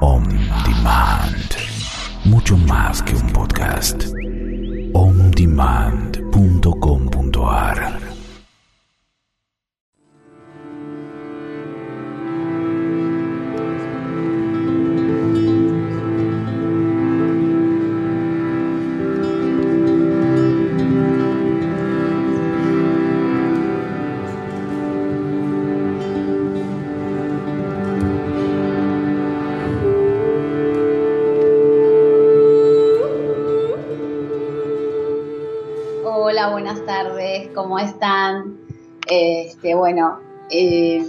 On Demand. Mucho más que un podcast. ondemand.com.ar bueno, eh,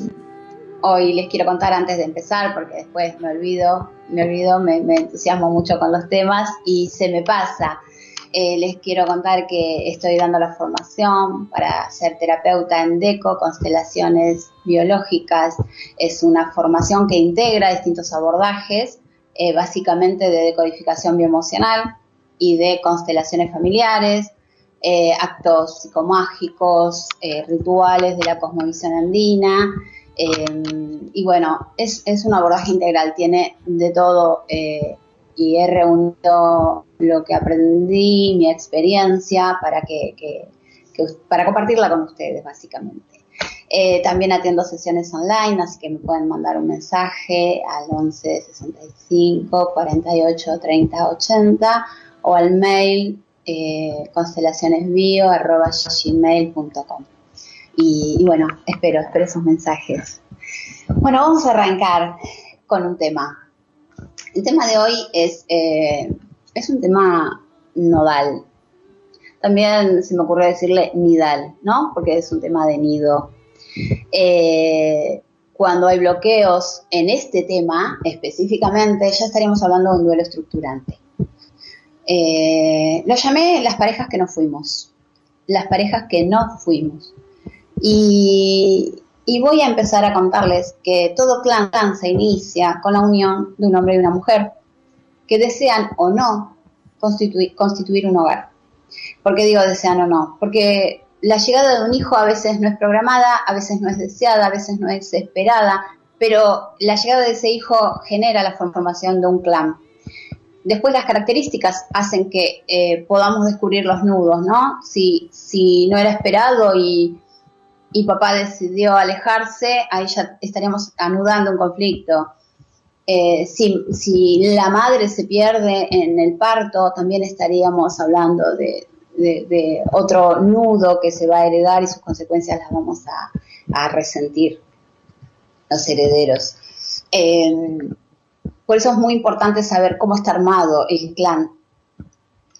hoy les quiero contar antes de empezar, porque después me olvido, me olvido, me, entusiasmo mucho con los temas y se me pasa. Eh, les quiero contar que estoy dando la formación para ser terapeuta en DECO, constelaciones biológicas. Es una formación que integra distintos abordajes, eh, básicamente de decodificación bioemocional y de constelaciones familiares, eh, actos psicomágicos, eh, rituales de la cosmovisión andina. eh, y bueno, es, es un abordaje integral, tiene de todo y he reunido lo que aprendí, mi experiencia para que, para compartirla con ustedes básicamente. También atiendo sesiones online, así que me pueden mandar un mensaje al 11 65 48 30 80 o al mail eh, constelacionesbio.gmail.com y, y bueno, espero, espero esos mensajes. Bueno, vamos a arrancar con un tema. El tema de hoy es, eh, es un tema nodal. También se me ocurrió decirle nidal, ¿no? Porque es un tema de nido. Eh, cuando hay bloqueos en este tema específicamente, ya estaríamos hablando de un duelo estructurante. Eh, lo llamé las parejas que no fuimos. Las parejas que no fuimos. Y, voy a empezar a contarles que todo clan, clan se inicia con la unión de un hombre y una mujer que desean o no constituir, constituir un hogar. ¿Por qué digo desean o no? Porque la llegada de un hijo a veces no es programada, a veces no es deseada, a veces no es esperada, pero la llegada de ese hijo genera la formación de un clan. Después las características hacen que eh, podamos descubrir los nudos, ¿no? Si, si no era esperado y, y papá decidió alejarse, ahí ya estaríamos anudando un conflicto. Eh, si, si la madre se pierde en el parto, también estaríamos hablando de, de- otro nudo que se va a heredar y sus consecuencias las vamos a, a resentir los herederos. Eh, por eso es muy importante saber cómo está armado el clan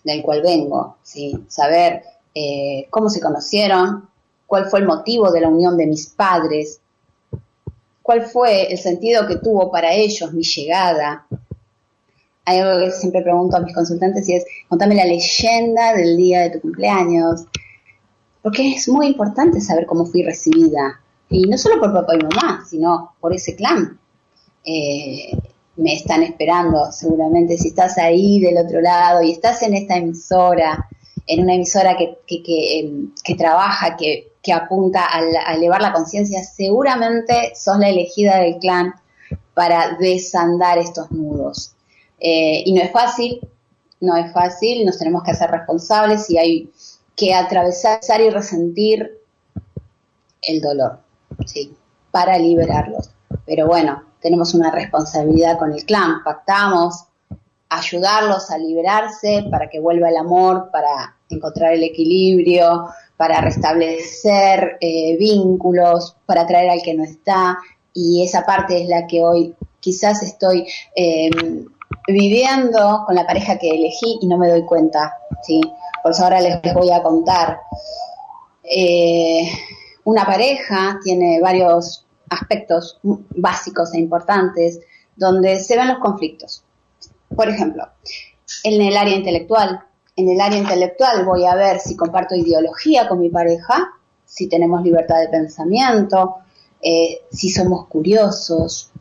del cual vengo, ¿sí? saber eh, cómo se conocieron, cuál fue el motivo de la unión de mis padres, cuál fue el sentido que tuvo para ellos mi llegada. Hay algo que siempre pregunto a mis consultantes y es, contame la leyenda del día de tu cumpleaños, porque es muy importante saber cómo fui recibida, y no solo por papá y mamá, sino por ese clan. Eh, me están esperando seguramente si estás ahí del otro lado y estás en esta emisora, en una emisora que, que, que, em, trabaja, que, que apunta a elevar la conciencia, seguramente sos la elegida del clan para desandar estos nudos. Eh, y no es fácil, no es fácil, nos tenemos que hacer responsables y hay que atravesar y resentir el dolor, ¿sí? Para liberarlos. Pero bueno, tenemos una responsabilidad con el clan, pactamos ayudarlos a liberarse para que vuelva el amor, para encontrar el equilibrio, para restablecer eh, vínculos, para traer al que no está. Y esa parte es la que hoy quizás estoy eh, viviendo con la pareja que elegí y no me doy cuenta, ¿sí? Por eso ahora les voy a contar. Eh, una pareja tiene varios aspectos básicos e importantes donde se ven los conflictos. Por ejemplo, en el área intelectual. En el área intelectual voy a ver si comparto ideología con mi pareja, si tenemos libertad de pensamiento, eh, si somos curiosos,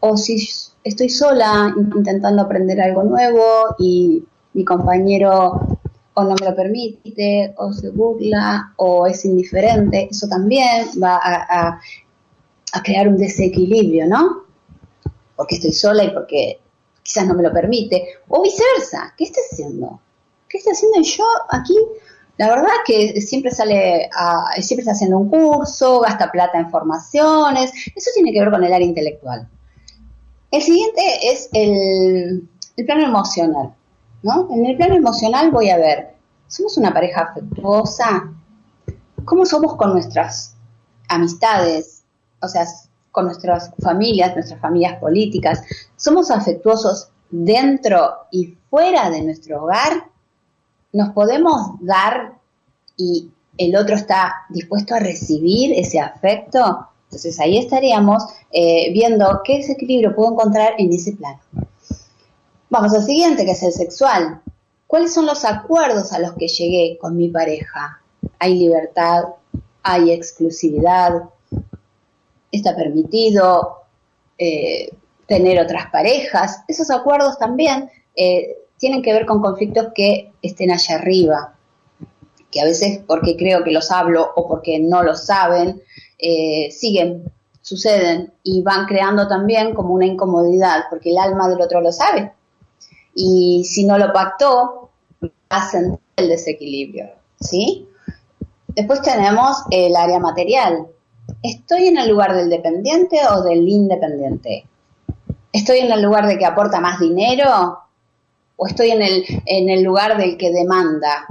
o si estoy sola intentando aprender algo nuevo y mi compañero o no me lo permite, o se burla, o es indiferente, eso también va a, a, a crear un desequilibrio, ¿no? porque estoy sola y porque quizás no me lo permite, o viceversa, ¿qué está haciendo? ¿Qué está haciendo yo aquí? La verdad que siempre sale, a, siempre está haciendo un curso, gasta plata en formaciones, eso tiene que ver con el área intelectual. El siguiente es el, el plano emocional, ¿no? En el plano emocional voy a ver, ¿somos una pareja afectuosa? ¿Cómo somos con nuestras amistades? O sea, con nuestras familias, nuestras familias políticas. ¿Somos afectuosos dentro y fuera de nuestro hogar? ¿Nos podemos dar y el otro está dispuesto a recibir ese afecto? Entonces ahí estaríamos eh, viendo qué desequilibrio puedo encontrar en ese plano. Vamos al siguiente, que es el sexual. ¿Cuáles son los acuerdos a los que llegué con mi pareja? ¿Hay libertad? ¿Hay exclusividad? Está permitido eh, tener otras parejas. Esos acuerdos también eh, tienen que ver con conflictos que estén allá arriba, que a veces porque creo que los hablo o porque no lo saben, eh, siguen, suceden y van creando también como una incomodidad, porque el alma del otro lo sabe. Y si no lo pactó, hacen el desequilibrio, ¿sí? Después tenemos el área material, ¿Estoy en el lugar del dependiente o del independiente? ¿Estoy en el lugar de que aporta más dinero o estoy en el, en el lugar del que demanda?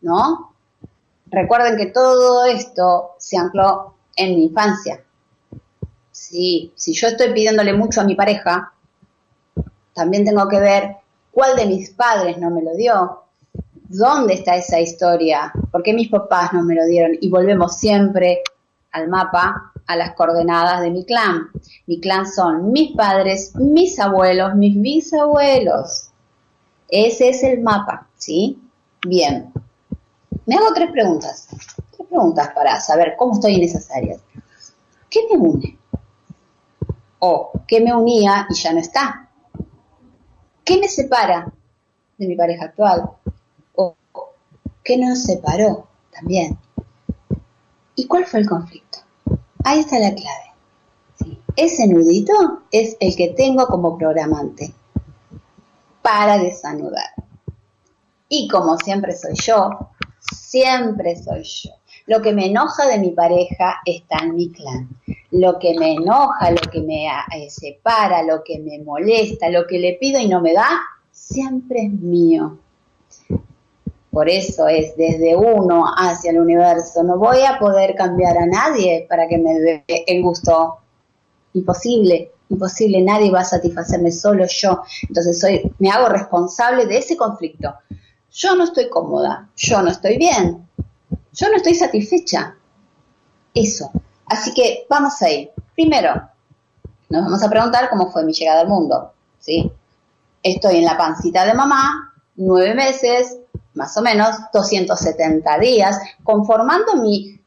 ¿No? Recuerden que todo esto se ancló en mi infancia. Sí, si yo estoy pidiéndole mucho a mi pareja, también tengo que ver cuál de mis padres no me lo dio, dónde está esa historia, por qué mis papás no me lo dieron y volvemos siempre al mapa, a las coordenadas de mi clan. Mi clan son mis padres, mis abuelos, mis bisabuelos. Ese es el mapa, ¿sí? Bien. Me hago tres preguntas. Tres preguntas para saber cómo estoy en esas áreas. ¿Qué me une? O ¿qué me unía y ya no está? ¿Qué me separa de mi pareja actual? O ¿qué nos separó también? ¿Y cuál fue el conflicto? Ahí está la clave. Ese nudito es el que tengo como programante para desanudar. Y como siempre soy yo, siempre soy yo. Lo que me enoja de mi pareja está en mi clan. Lo que me enoja, lo que me eh, separa, lo que me molesta, lo que le pido y no me da, siempre es mío. Por eso es desde uno hacia el universo. No voy a poder cambiar a nadie para que me dé el gusto. Imposible, imposible. Nadie va a satisfacerme, solo yo. Entonces soy, me hago responsable de ese conflicto. Yo no estoy cómoda, yo no estoy bien, yo no estoy satisfecha. Eso. Así que vamos a ir. Primero, nos vamos a preguntar cómo fue mi llegada al mundo. ¿sí? Estoy en la pancita de mamá, nueve meses, más o menos 270 días, conformando mi,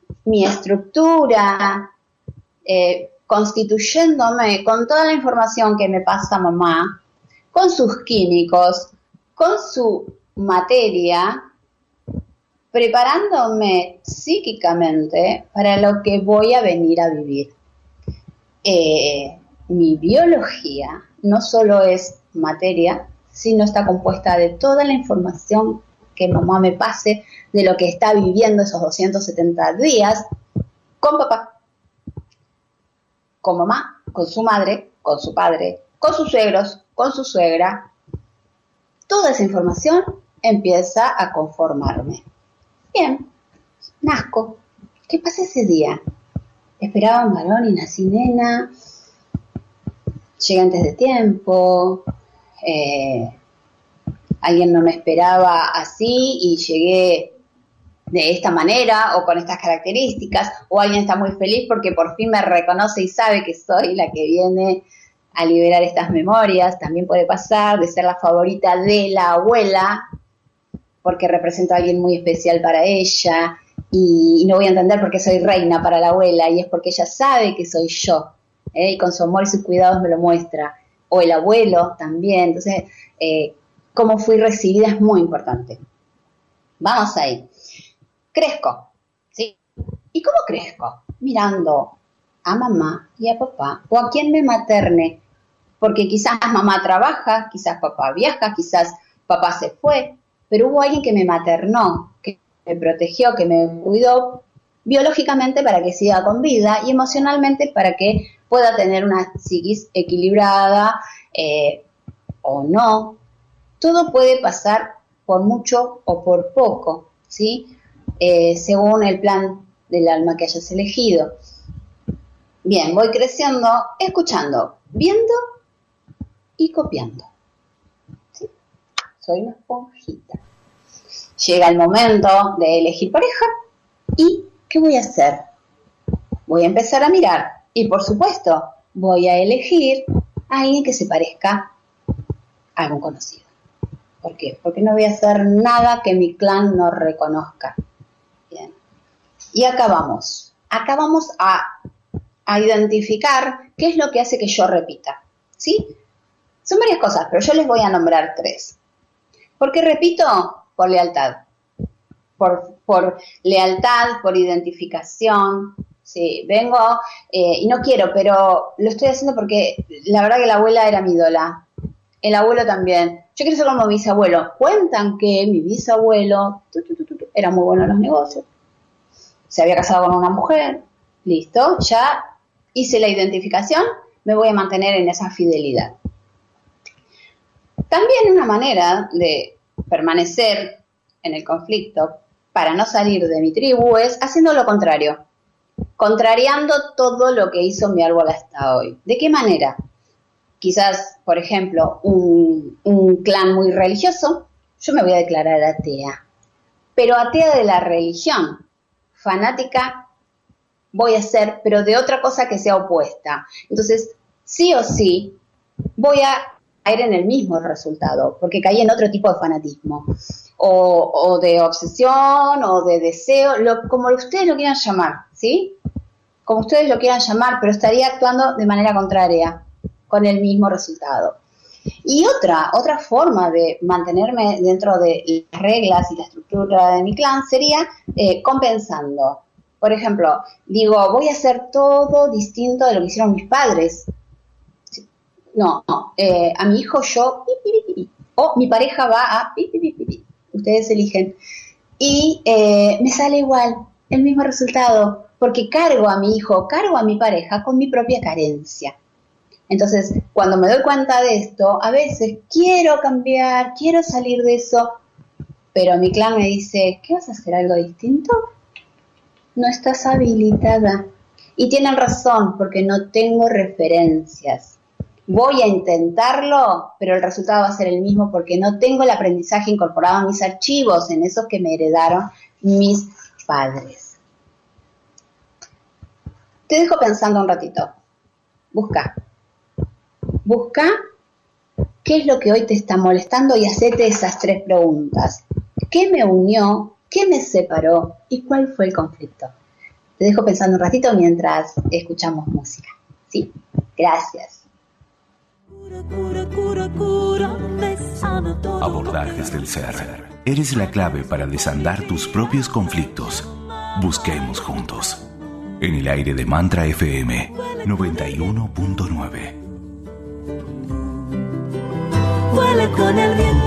estructura, eh, constituyéndome con toda la información que me pasa mamá, con sus químicos, con su materia, preparándome psíquicamente para lo que voy a venir a vivir. Eh, mi biología no solo es materia, sino está compuesta de toda la información que mamá me pase de lo que está viviendo esos 270 días con papá, con mamá, con su madre, con su padre, con sus suegros, con su suegra. Toda esa información empieza a conformarme. Bien, nazco. ¿Qué pasa ese día? Esperaba un varón y nací nena. Llegué antes de tiempo. Eh, alguien no me esperaba así y llegué de esta manera o con estas características, o alguien está muy feliz porque por fin me reconoce y sabe que soy la que viene a liberar estas memorias. También puede pasar de ser la favorita de la abuela porque represento a alguien muy especial para ella y, no voy a entender por qué soy reina para la abuela y es porque ella sabe que soy yo ¿eh? y con su amor y sus cuidados me lo muestra. O el abuelo también. Entonces, eh, cómo fui recibida es muy importante. Vamos ahí. Crezco, ¿sí? ¿Y cómo crezco? Mirando a mamá y a papá o a quien me materne porque quizás mamá trabaja, quizás papá viaja, quizás papá se fue, pero hubo alguien que me maternó, que me protegió, que me cuidó biológicamente para que siga con vida y emocionalmente para que pueda tener una psiquis equilibrada eh, o no. Todo puede pasar por mucho o por poco, ¿sí? Eh, según el plan del alma que hayas elegido. Bien, voy creciendo, escuchando, viendo y copiando. ¿Sí? Soy una esponjita. Llega el momento de elegir pareja y ¿qué voy a hacer? Voy a empezar a mirar y por supuesto voy a elegir a alguien que se parezca a algún conocido. ¿Por qué? Porque no voy a hacer nada que mi clan no reconozca. Bien. Y acá vamos. Acá vamos a, a identificar qué es lo que hace que yo repita. ¿Sí? Son varias cosas, pero yo les voy a nombrar tres. ¿Por qué repito? Por lealtad. Por, por lealtad, por identificación. Sí, vengo eh, y no quiero, pero lo estoy haciendo porque la verdad que la abuela era mi ídola. El abuelo también. Yo quiero ser como mi bisabuelo. Cuentan que mi bisabuelo era muy bueno en los negocios. Se había casado con una mujer. Listo, ya hice la identificación. Me voy a mantener en esa fidelidad. También una manera de permanecer en el conflicto para no salir de mi tribu es haciendo lo contrario, contrariando todo lo que hizo mi árbol hasta hoy. ¿De qué manera? Quizás, por ejemplo, un, clan muy religioso, yo me voy a declarar atea, pero atea de la religión, fanática voy a ser, pero de otra cosa que sea opuesta. Entonces, sí o sí, voy a caer en el mismo resultado, porque caí en otro tipo de fanatismo, o, de obsesión, o de deseo, lo, como ustedes lo quieran llamar, ¿sí? Como ustedes lo quieran llamar, pero estaría actuando de manera contraria, con el mismo resultado. Y otra, otra forma de mantenerme dentro de las reglas y la estructura de mi clan sería eh, compensando. Por ejemplo, digo, voy a hacer todo distinto de lo que hicieron mis padres. No, no. Eh, a mi hijo yo, o mi pareja va a, ustedes eligen. Y eh, me sale igual, el mismo resultado, porque cargo a mi hijo, cargo a mi pareja con mi propia carencia. Entonces, cuando me doy cuenta de esto, a veces quiero cambiar, quiero salir de eso, pero mi clan me dice, ¿qué vas a hacer algo distinto? No estás habilitada. Y tienen razón, porque no tengo referencias voy a intentarlo, pero el resultado va a ser el mismo porque no tengo el aprendizaje incorporado en mis archivos, en esos que me heredaron mis padres. Te dejo pensando un ratito. Busca. Busca qué es lo que hoy te está molestando y hacete esas tres preguntas. ¿Qué me unió? ¿Qué me separó? ¿Y cuál fue el conflicto? Te dejo pensando un ratito mientras escuchamos música. Sí, gracias. Abordajes del ser. Eres la clave para desandar tus propios conflictos. Busquemos juntos. En el aire de Mantra FM 91.9. con el viento.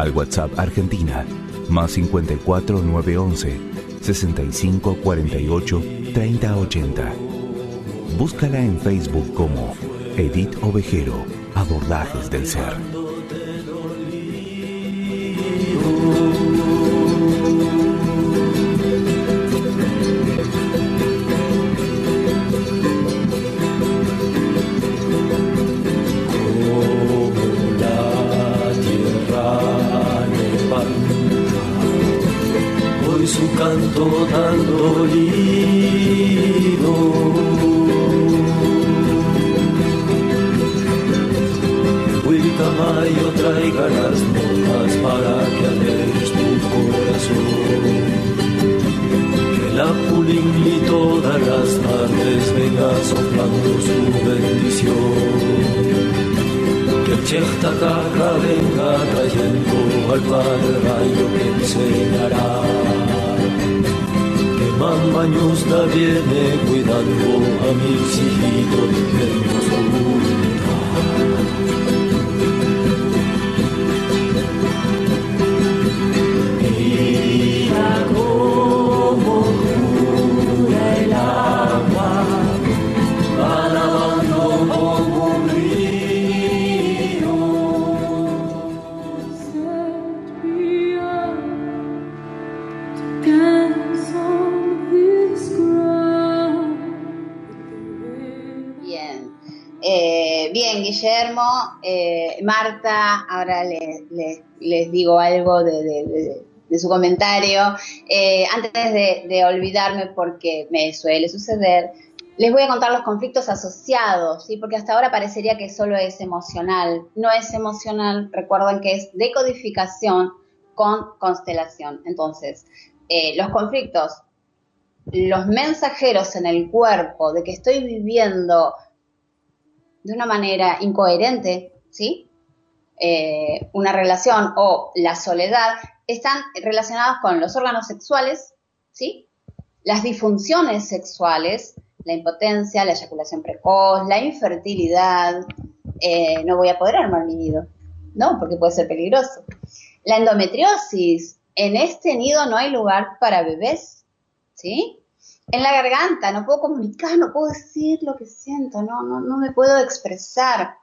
Al WhatsApp Argentina, más 54 911 65 48 30 80. Búscala en Facebook como Edith Ovejero Abordajes del ser. Mamá Ñusda viene cuidando a mis hijitos Marta, ahora le- le- les digo algo de, su comentario. Eh, antes de, de olvidarme, porque me suele suceder, les voy a contar los conflictos asociados, ¿sí? porque hasta ahora parecería que solo es emocional. No es emocional, recuerden que es decodificación con constelación. Entonces, eh, los conflictos los mensajeros en el cuerpo de que estoy viviendo de una manera incoherente, ¿sí? Eh, una relación o la soledad, están relacionados con los órganos sexuales, ¿sí? Las disfunciones sexuales, la impotencia, la eyaculación precoz, la infertilidad, eh, no voy a poder armar mi nido, ¿no? Porque puede ser peligroso. La endometriosis, en este nido no hay lugar para bebés, ¿sí? En la garganta, no puedo comunicar, no puedo decir lo que siento, no, no, no me puedo expresar.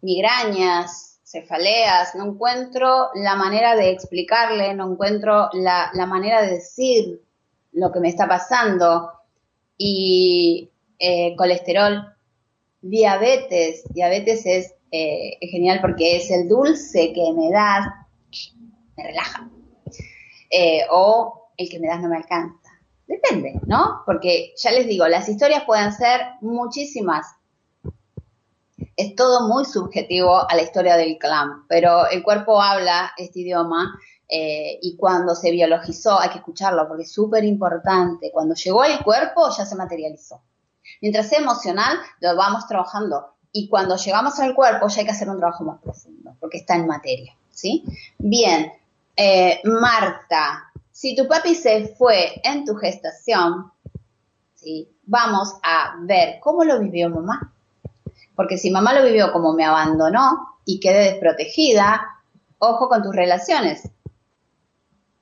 Migrañas, cefaleas, no encuentro la manera de explicarle, no encuentro la, la manera de decir lo que me está pasando. Y eh, colesterol, diabetes, diabetes es eh, genial porque es el dulce que me das, me relaja. Eh, o el que me das no me alcanza. Depende, ¿no? Porque ya les digo, las historias pueden ser muchísimas. Es todo muy subjetivo a la historia del clan, pero el cuerpo habla este idioma eh, y cuando se biologizó hay que escucharlo porque es súper importante. Cuando llegó al cuerpo ya se materializó. Mientras sea emocional, lo vamos trabajando y cuando llegamos al cuerpo ya hay que hacer un trabajo más profundo porque está en materia, ¿sí? Bien, eh, Marta, si tu papi se fue en tu gestación, ¿sí? vamos a ver cómo lo vivió mamá. Porque si mamá lo vivió como me abandonó y quedé desprotegida, ojo con tus relaciones.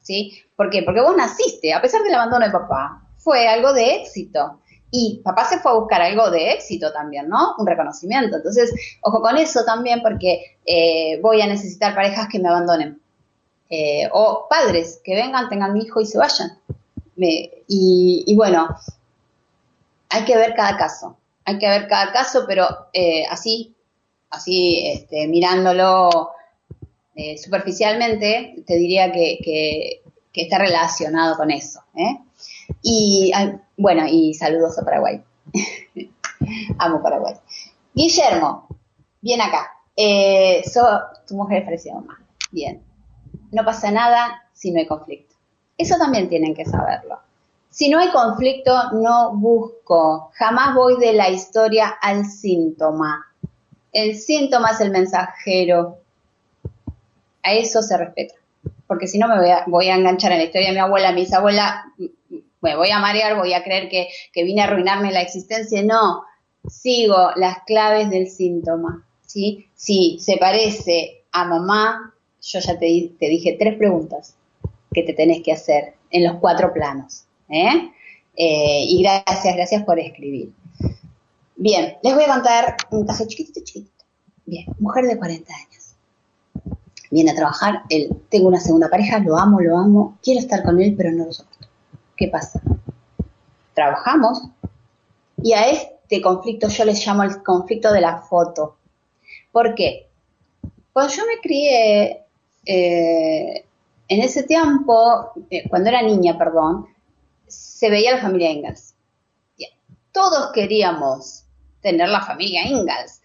¿Sí? ¿Por qué? Porque vos naciste, a pesar del abandono de papá, fue algo de éxito. Y papá se fue a buscar algo de éxito también, ¿no? Un reconocimiento. Entonces, ojo con eso también porque eh, voy a necesitar parejas que me abandonen. Eh, o padres que vengan, tengan mi hijo y se vayan. Me- y, y bueno, hay que ver cada caso, hay que ver cada caso, pero eh, así, así este, mirándolo eh, superficialmente, te diría que, que- está relacionado con eso. ¿eh? Y bueno, y saludos a Paraguay. Amo Paraguay. Guillermo, bien acá. Eh, so- tu mujer es mamá. Bien. No pasa nada si no hay conflicto. Eso también tienen que saberlo. Si no hay conflicto, no busco. Jamás voy de la historia al síntoma. El síntoma es el mensajero. A eso se respeta. Porque si no me voy a, enganchar en la historia de mi abuela, mis abuelas, me voy a marear, voy a creer que, vine a arruinarme la existencia. No, sigo las claves del síntoma. ¿sí? Si se parece a mamá, yo ya te, te dije tres preguntas que te tenés que hacer en los cuatro planos. ¿Eh? Eh, y gracias, gracias por escribir. Bien, les voy a contar un caso chiquitito, chiquitito. Bien, mujer de 40 años. Viene a trabajar, él, tengo una segunda pareja, lo amo, lo amo, quiero estar con él, pero no lo soporto. ¿Qué pasa? Trabajamos y a este conflicto yo les llamo el conflicto de la foto. ¿Por qué? Cuando yo me crié, eh, en ese tiempo, cuando era niña, perdón, se veía la familia Ingalls. Todos queríamos tener la familia Ingalls.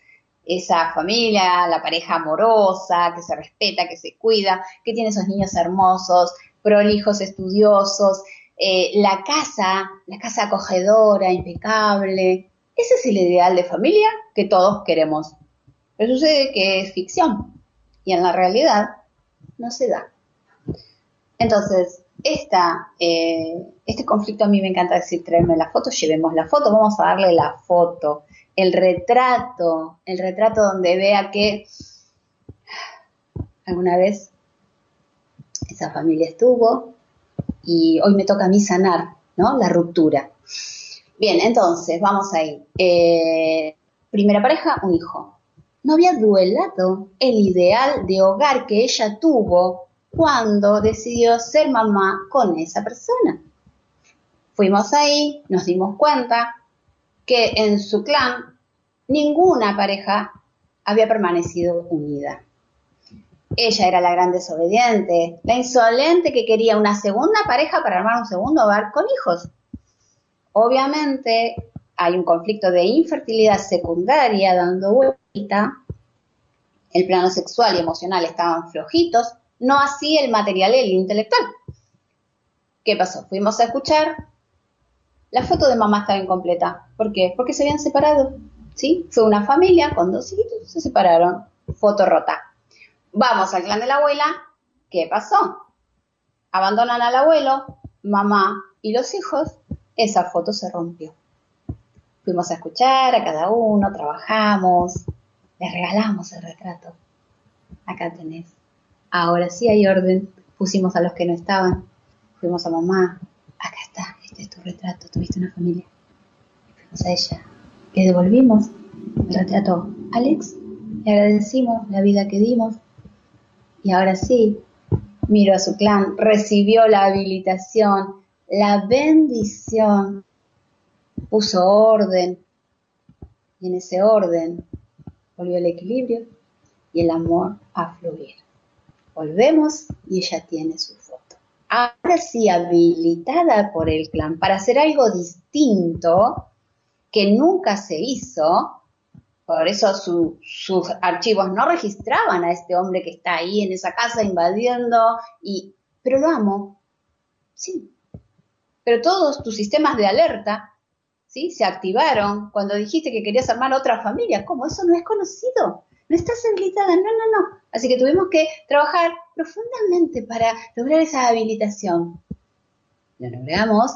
Esa familia, la pareja amorosa, que se respeta, que se cuida, que tiene esos niños hermosos, prolijos, estudiosos, eh, la casa, la casa acogedora, impecable. Ese es el ideal de familia que todos queremos. Pero sucede que es ficción y en la realidad no se da. Entonces, esta, eh, este conflicto a mí me encanta decir, traerme la foto, llevemos la foto, vamos a darle la foto, el retrato, el retrato donde vea que alguna vez esa familia estuvo y hoy me toca a mí sanar, ¿no? La ruptura. Bien, entonces, vamos ahí. Eh, primera pareja, un hijo. No había duelado el ideal de hogar que ella tuvo cuando decidió ser mamá con esa persona. Fuimos ahí, nos dimos cuenta que en su clan ninguna pareja había permanecido unida. Ella era la gran desobediente, la insolente que quería una segunda pareja para armar un segundo hogar con hijos. Obviamente hay un conflicto de infertilidad secundaria dando vuelta. El plano sexual y emocional estaban flojitos no así el material, el intelectual. ¿Qué pasó? Fuimos a escuchar. La foto de mamá estaba incompleta. ¿Por qué? Porque se habían separado. ¿Sí? Fue una familia con dos hijitos, se separaron. Foto rota. Vamos al clan de la abuela. ¿Qué pasó? Abandonan al abuelo, mamá y los hijos. Esa foto se rompió. Fuimos a escuchar a cada uno, trabajamos, le regalamos el retrato. Acá tenés ahora sí hay orden, pusimos a los que no estaban, fuimos a mamá, acá está, este es tu retrato, tuviste una familia. fuimos a ella, le devolvimos el retrato Alex, le agradecimos la vida que dimos. Y ahora sí, miro a su clan, recibió la habilitación, la bendición, puso orden. Y en ese orden volvió el equilibrio y el amor a fluir. Volvemos y ella tiene su foto. Ahora sí, habilitada por el clan para hacer algo distinto que nunca se hizo, por eso sus archivos no registraban a este hombre que está ahí en esa casa invadiendo, y, pero lo amo, sí. Pero todos tus sistemas de alerta ¿sí? se activaron cuando dijiste que querías armar otra familia. ¿Cómo? Eso no es conocido no estás habilitada, no, no, no. Así que tuvimos que trabajar profundamente para lograr esa habilitación. Lo logramos,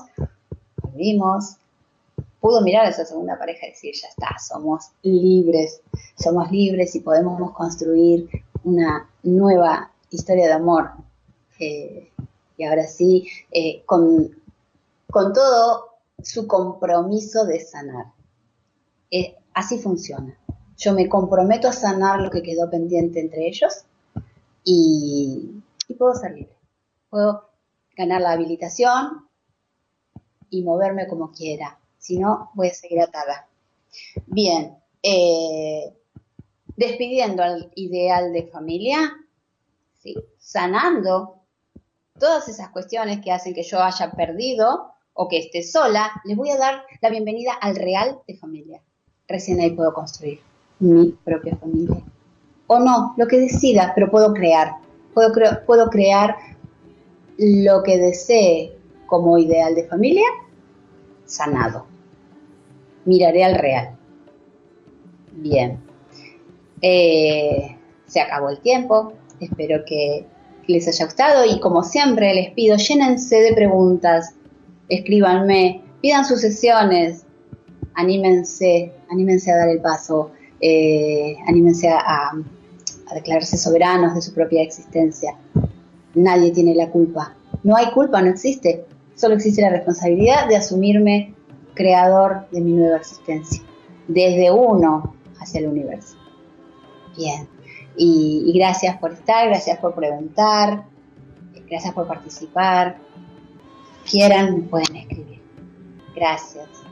volvimos, pudo mirar a esa segunda pareja y decir, ya está, somos libres, somos libres y podemos construir una nueva historia de amor. Eh, y ahora sí, eh, con, con, todo su compromiso de sanar. Eh, así funciona yo me comprometo a sanar lo que quedó pendiente entre ellos y, puedo ser libre. Puedo ganar la habilitación y moverme como quiera. Si no, voy a seguir atada. Bien, eh, despidiendo al ideal de familia, sanando todas esas cuestiones que hacen que yo haya perdido o que esté sola, le voy a dar la bienvenida al real de familia. Recién ahí puedo construir mi propia familia. O no, lo que decida, pero puedo crear. Puedo, puedo crear lo que desee como ideal de familia sanado. Miraré al real. Bien. Eh, se acabó el tiempo. Espero que les haya gustado y como siempre les pido, llénense de preguntas, escríbanme, pidan sus sesiones, anímense, anímense a dar el paso eh, anímense a, declararse soberanos de su propia existencia. Nadie tiene la culpa. No hay culpa, no existe. Solo existe la responsabilidad de asumirme creador de mi nueva existencia. Desde uno hacia el universo. Bien. Y, y gracias por estar, gracias por preguntar, gracias por participar. Quieran, pueden escribir. Gracias.